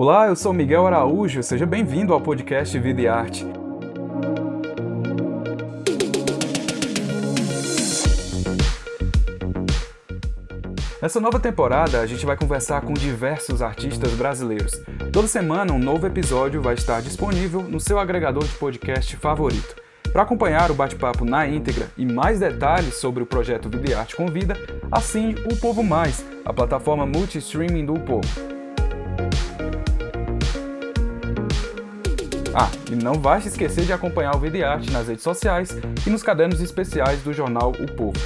Olá, eu sou Miguel Araújo, seja bem-vindo ao podcast Vida e Arte. Nessa nova temporada, a gente vai conversar com diversos artistas brasileiros. Toda semana, um novo episódio vai estar disponível no seu agregador de podcast favorito. Para acompanhar o bate-papo na íntegra e mais detalhes sobre o projeto Vida e Arte Convida, assine o Povo Mais, a plataforma multi-streaming do Povo. Ah, e não vai se esquecer de acompanhar o Videarte nas redes sociais e nos cadernos especiais do jornal O Povo.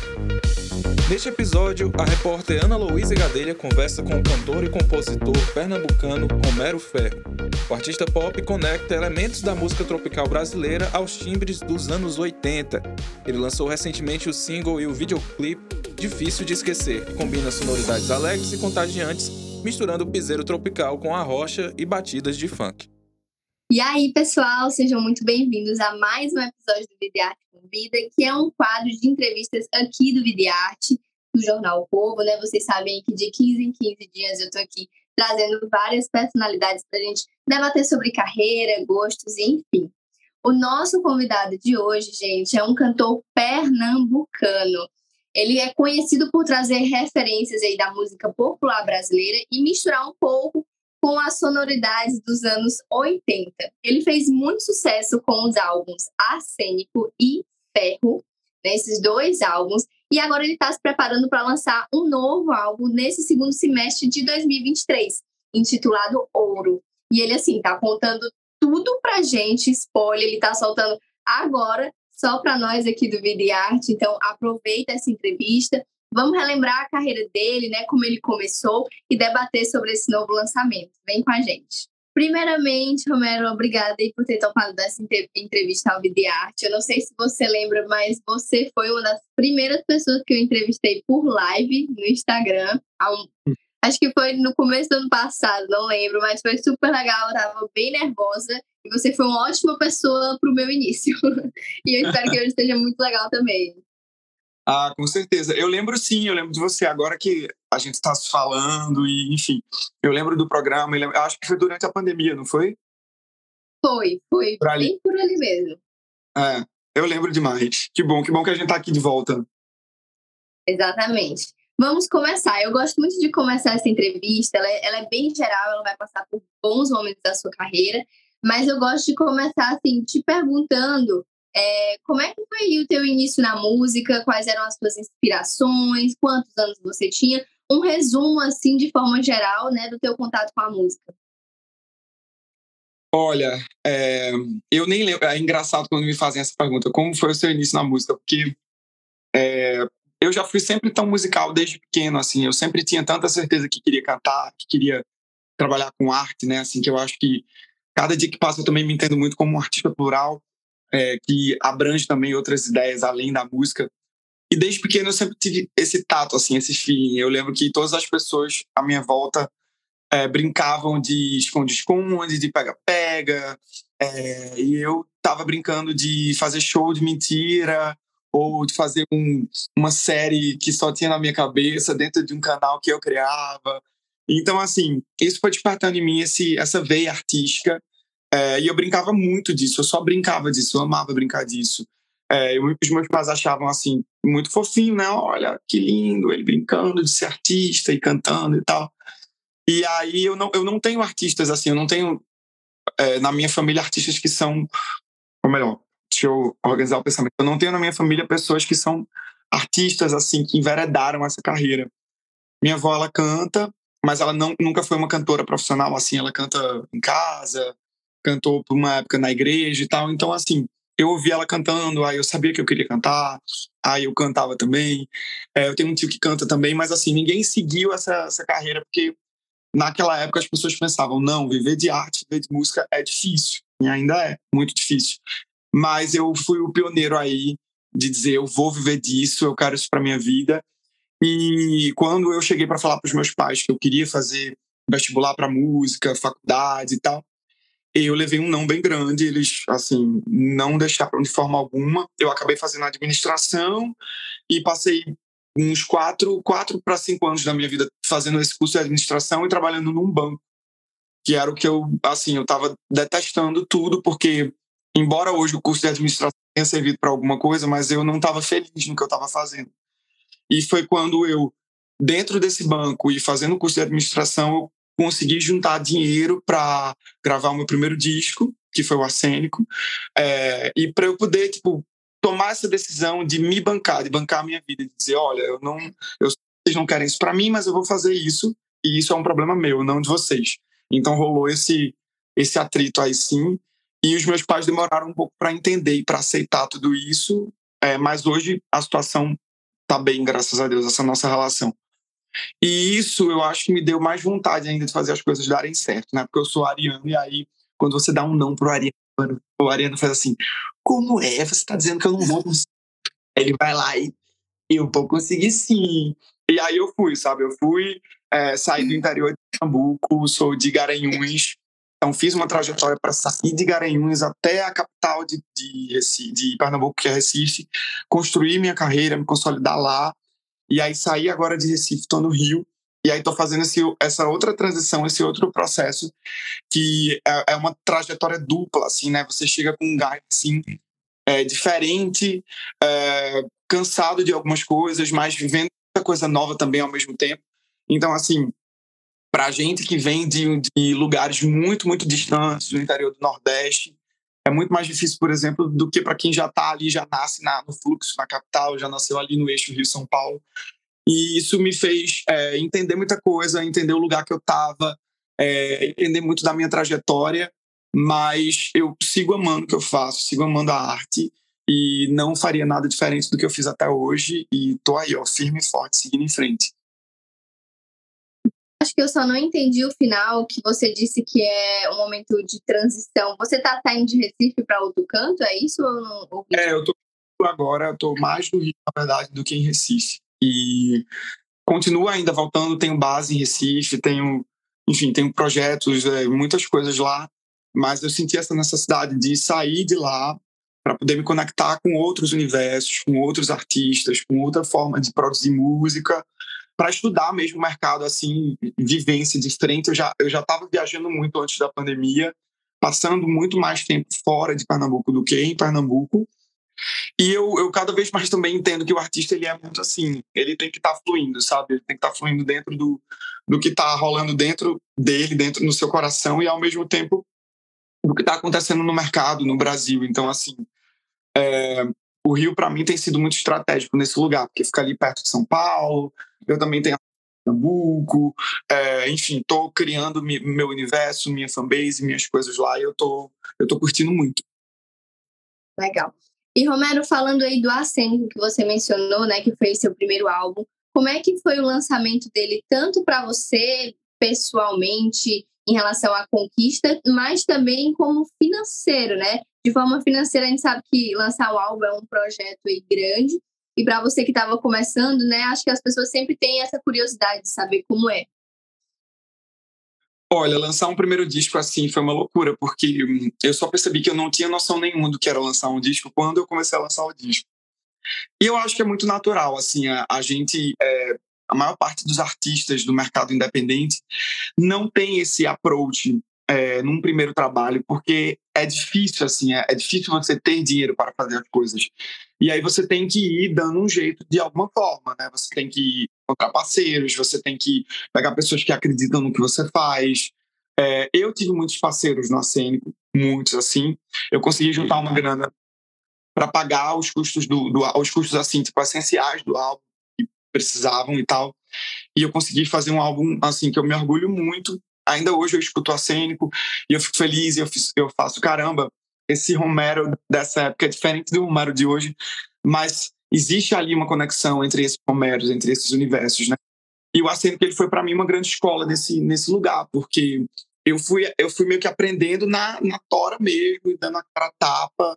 Neste episódio, a repórter Ana Luísa Gadelha conversa com o cantor e compositor pernambucano Romero Ferro. O artista pop conecta elementos da música tropical brasileira aos timbres dos anos 80. Ele lançou recentemente o single e o videoclipe Difícil de Esquecer, que combina sonoridades alegres e contagiantes, misturando o piseiro tropical com a rocha e batidas de funk. E aí, pessoal, sejam muito bem-vindos a mais um episódio do Videarte com Vida, que é um quadro de entrevistas aqui do Videarte, do Jornal o Povo, né? Vocês sabem que de 15 em 15 dias eu tô aqui trazendo várias personalidades para a gente debater sobre carreira, gostos, enfim. O nosso convidado de hoje, gente, é um cantor pernambucano. Ele é conhecido por trazer referências aí da música popular brasileira e misturar um pouco com as sonoridades dos anos 80. Ele fez muito sucesso com os álbuns Arsênico e Ferro, nesses né, dois álbuns, e agora ele está se preparando para lançar um novo álbum nesse segundo semestre de 2023, intitulado Ouro. E ele, assim, tá contando tudo pra gente, spoiler, ele tá soltando agora, só para nós aqui do Vida Arte. Então, aproveita essa entrevista Vamos relembrar a carreira dele, né, como ele começou e debater sobre esse novo lançamento. Vem com a gente. Primeiramente, Romero, obrigada por ter topado dessa entrevista ao Videarte. Eu não sei se você lembra, mas você foi uma das primeiras pessoas que eu entrevistei por live no Instagram. Um, acho que foi no começo do ano passado, não lembro, mas foi super legal. Eu tava bem nervosa e você foi uma ótima pessoa para o meu início. e eu espero que hoje esteja muito legal também. Ah, com certeza. Eu lembro sim, eu lembro de você agora que a gente está se falando e, enfim, eu lembro do programa, eu acho que foi durante a pandemia, não foi? Foi, foi bem por ali mesmo. É, eu lembro demais. Que bom, que bom que a gente está aqui de volta. Exatamente. Vamos começar. Eu gosto muito de começar essa entrevista. Ela é, ela é bem geral, ela vai passar por bons momentos da sua carreira, mas eu gosto de começar assim, te perguntando é, como é que foi o teu início na música? Quais eram as tuas inspirações? Quantos anos você tinha? Um resumo, assim, de forma geral, né, do teu contato com a música. Olha, é, eu nem lembro. É engraçado quando me fazem essa pergunta. Como foi o seu início na música? Porque é, eu já fui sempre tão musical desde pequeno, assim. Eu sempre tinha tanta certeza que queria cantar, que queria trabalhar com arte, né? Assim, que eu acho que cada dia que passa eu também me entendo muito como um artista plural é, que abrange também outras ideias além da música. E desde pequeno eu sempre tive esse tato, assim, esse feeling. Eu lembro que todas as pessoas à minha volta é, brincavam de esconde-esconde, de pega-pega, é, e eu tava brincando de fazer show de mentira ou de fazer um, uma série que só tinha na minha cabeça dentro de um canal que eu criava. Então, assim, isso foi despertando em mim esse, essa veia artística é, e eu brincava muito disso, eu só brincava disso, eu amava brincar disso. É, os meus pais achavam assim, muito fofinho, né? Olha que lindo, ele brincando de ser artista e cantando e tal. E aí eu não, eu não tenho artistas assim, eu não tenho é, na minha família artistas que são. Ou melhor, deixa eu organizar o pensamento. Eu não tenho na minha família pessoas que são artistas assim, que enveredaram essa carreira. Minha avó, ela canta, mas ela não, nunca foi uma cantora profissional assim, ela canta em casa, cantou por uma época na igreja e tal. Então, assim, eu ouvi ela cantando, aí eu sabia que eu queria cantar, aí eu cantava também. É, eu tenho um tio que canta também, mas assim, ninguém seguiu essa, essa carreira, porque naquela época as pessoas pensavam, não, viver de arte, viver de música é difícil, e ainda é muito difícil. Mas eu fui o pioneiro aí de dizer, eu vou viver disso, eu quero isso para minha vida. E quando eu cheguei para falar para os meus pais que eu queria fazer vestibular para música, faculdade e tal, eu levei um não bem grande, eles, assim, não deixaram de forma alguma. Eu acabei fazendo administração e passei uns quatro, quatro para cinco anos da minha vida fazendo esse curso de administração e trabalhando num banco. que era o que eu, assim, eu estava detestando tudo, porque, embora hoje o curso de administração tenha servido para alguma coisa, mas eu não estava feliz no que eu estava fazendo. E foi quando eu, dentro desse banco e fazendo o curso de administração, eu consegui juntar dinheiro para gravar o meu primeiro disco, que foi o Arsênico, é, e para eu poder, tipo, tomar essa decisão de me bancar, de bancar a minha vida, de dizer, olha, eu não, eu, vocês não querem isso para mim, mas eu vou fazer isso, e isso é um problema meu, não de vocês. Então rolou esse esse atrito aí sim, e os meus pais demoraram um pouco para entender e para aceitar tudo isso, é, mas hoje a situação tá bem, graças a Deus, essa nossa relação. E isso eu acho que me deu mais vontade ainda de fazer as coisas darem certo, né? Porque eu sou ariano e aí quando você dá um não pro ariano, o ariano faz assim: "Como é? Você tá dizendo que eu não vou conseguir?" Ele vai lá e eu vou conseguir sim. E aí eu fui, sabe? Eu fui é, sair do interior de Pernambuco, sou de Garanhuns, então fiz uma trajetória para sair de Garanhuns até a capital de, de, de Pernambuco, que é Recife, construir minha carreira, me consolidar lá, e aí saí agora de Recife, estou no Rio, e aí estou fazendo esse, essa outra transição, esse outro processo, que é, é, uma trajetória dupla, assim, né? Você chega com um gás, assim, é, diferente, é, cansado de algumas coisas, mas vivendo muita coisa nova também ao mesmo tempo. Então, assim, para gente que vem de, de, lugares muito, muito distantes, do interior do Nordeste, é muito mais difícil, por exemplo, do que para quem já está ali, já nasce na, no fluxo, na capital, já nasceu ali no eixo Rio-São Paulo. E isso me fez é, entender muita coisa, entender o lugar que eu estava, é, entender muito da minha trajetória, mas eu sigo amando o que eu faço, sigo amando a arte e não faria nada diferente do que eu fiz até hoje e tô aí, ó, firme e forte, seguindo em frente. Acho que eu só não entendi o final, que você disse que é um momento de transição. Você tá saindo de Recife para outro canto, é isso ou não? É, eu tô agora, eu tô mais no Rio, na verdade, do que em Recife. E continuo ainda voltando, tenho base em Recife, tenho, enfim, tenho projetos, é, muitas coisas lá, mas eu senti essa necessidade de sair de lá para poder me conectar com outros universos, com outros artistas, com outra forma de produzir música para estudar mesmo o mercado, assim, vivência diferente. Eu já eu já estava viajando muito antes da pandemia, passando muito mais tempo fora de Pernambuco do que em Pernambuco. E eu, eu cada vez mais também entendo que o artista ele é muito assim, ele tem que estar tá fluindo, sabe? Ele tem que estar tá fluindo dentro do, do que está rolando dentro dele, dentro no seu coração e ao mesmo tempo do que está acontecendo no mercado, no Brasil. Então, assim, é, o Rio para mim tem sido muito estratégico nesse lugar, porque fica ali perto de São Paulo, eu também tenho Pernambuco, é, enfim, estou criando meu universo, minha fanbase, minhas coisas lá e eu tô, eu tô curtindo muito. Legal. E Romero, falando aí do Acênico que você mencionou, né, que foi seu primeiro álbum, como é que foi o lançamento dele, tanto para você pessoalmente, em relação à conquista, mas também como financeiro, né? De forma financeira, a gente sabe que lançar o álbum é um projeto grande, e para você que estava começando, né, acho que as pessoas sempre têm essa curiosidade de saber como é. Olha, lançar um primeiro disco assim foi uma loucura, porque hum, eu só percebi que eu não tinha noção nenhuma do que era lançar um disco quando eu comecei a lançar o disco. E eu acho que é muito natural, assim, a, a gente, é, a maior parte dos artistas do mercado independente não tem esse approach é, num primeiro trabalho, porque é difícil, assim, é, é, difícil você ter dinheiro para fazer as coisas. E aí você tem que ir dando um jeito de alguma forma, né? Você tem que encontrar parceiros, você tem que pegar pessoas que acreditam no que você faz. É, eu tive muitos parceiros no Acênico, muitos, assim. Eu consegui juntar uma grana para pagar os custos do, do, os custos assim tipo essenciais do álbum que precisavam e tal e eu consegui fazer um álbum assim que eu me orgulho muito ainda hoje eu escuto acênico e eu fico feliz e eu, eu faço caramba. Esse Romero dessa época é diferente do Romero de hoje, mas existe ali uma conexão entre esses Romeros, entre esses universos, né? E o acênico ele foi para mim uma grande escola nesse nesse lugar, porque eu fui eu fui meio que aprendendo na, na tora mesmo, dando a cara tapa,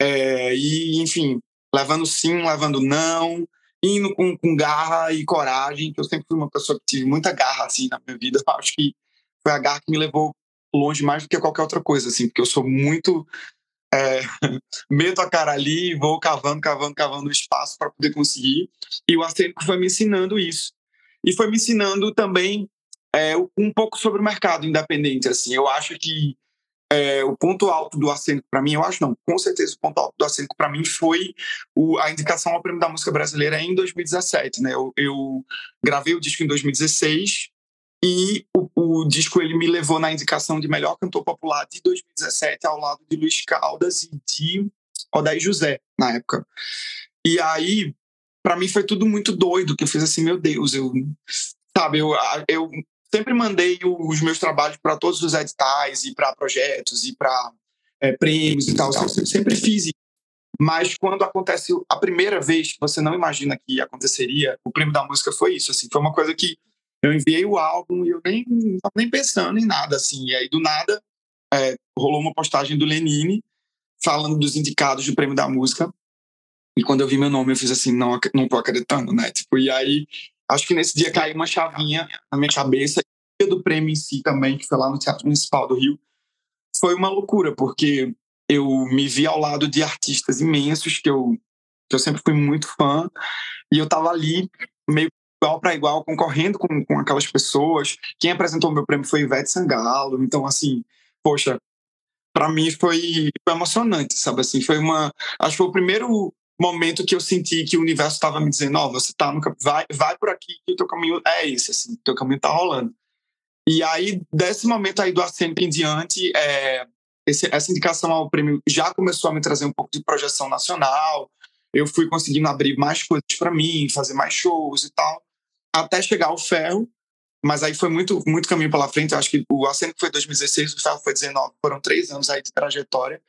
é, e enfim, levando sim, levando não, indo com, com garra e coragem, que eu sempre fui uma pessoa que tive muita garra assim na minha vida. Eu acho que foi a garra que me levou longe mais do que qualquer outra coisa, assim, porque eu sou muito. É, meto a cara ali, vou cavando, cavando, cavando espaço para poder conseguir. E o acênico foi me ensinando isso. E foi me ensinando também é, um pouco sobre o mercado independente. Assim, eu acho que é, o ponto alto do Acênico para mim, eu acho não, com certeza o ponto alto do Acênico para mim foi o, a indicação ao Prêmio da Música Brasileira em 2017, né? Eu, eu gravei o disco em 2016 e o, o, disco ele me levou na indicação de melhor cantor popular de 2017 ao lado de Luiz Caldas e de Odair José na época. E aí, para mim foi tudo muito doido, que eu fiz assim, meu Deus, eu sabe, eu, eu sempre mandei os meus trabalhos para todos os editais e para projetos e para é, prêmios e tal. Eu sempre fiz isso. Mas quando acontece a primeira vez você não imagina que aconteceria, o prêmio da música foi isso. Assim, foi uma coisa que eu enviei o álbum e eu nem estava nem pensando em nada assim. E aí do nada é, rolou uma postagem do Lenine falando dos indicados do prêmio da música. E quando eu vi meu nome, eu fiz assim, não, não tô acreditando, né? Tipo, e aí acho que nesse dia caiu uma chavinha na minha cabeça. O dia do prêmio em si também, que foi lá no Teatro Municipal do Rio, foi uma loucura, porque eu me vi ao lado de artistas imensos que eu, que eu sempre fui muito fã, e eu estava ali meio igual para igual, concorrendo com, com aquelas pessoas. Quem apresentou o meu prêmio foi Ivete Sangalo, então, assim, poxa, para mim foi, foi emocionante, sabe assim, foi uma, acho que foi o primeiro momento que eu senti que o universo estava me dizendo, ó, oh, você tá no vai, vai por aqui que o teu caminho é esse, assim, o teu caminho tá rolando. E aí, desse momento aí do Arsênico em diante, é, esse, essa indicação ao prêmio já começou a me trazer um pouco de projeção nacional, eu fui conseguindo abrir mais coisas para mim, fazer mais shows e tal, até chegar ao Ferro, mas aí foi muito, muito caminho pela frente, eu acho que o Arsênico foi 2016, o Ferro foi 19, foram três anos aí de trajetória,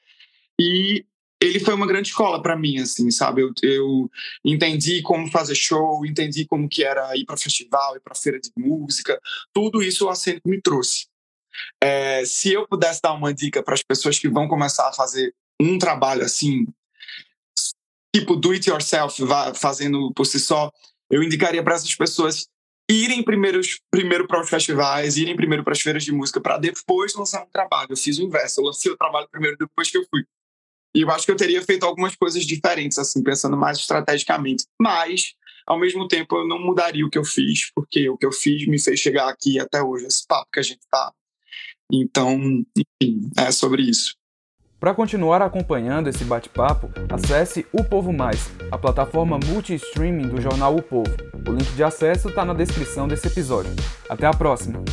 e ele foi uma grande escola para mim, assim, sabe? Eu, eu, entendi como fazer show, entendi como que era ir para festival, ir para feira de música, tudo isso o Acento me trouxe. É, se eu pudesse dar uma dica para as pessoas que vão começar a fazer um trabalho assim, tipo do it yourself, fazendo por si só, eu indicaria para essas pessoas irem primeiro, primeiro para os festivais, irem primeiro para as feiras de música, para depois lançar um trabalho. Eu fiz o inverso, eu lancei o trabalho primeiro depois que eu fui. E eu acho que eu teria feito algumas coisas diferentes, assim, pensando mais estrategicamente. Mas, ao mesmo tempo, eu não mudaria o que eu fiz, porque o que eu fiz me fez chegar aqui até hoje, esse papo que a gente tá. Então, enfim, é sobre isso. Para continuar acompanhando esse bate-papo, acesse O Povo Mais, a plataforma multi-streaming do jornal O Povo. O link de acesso está na descrição desse episódio. Até a próxima!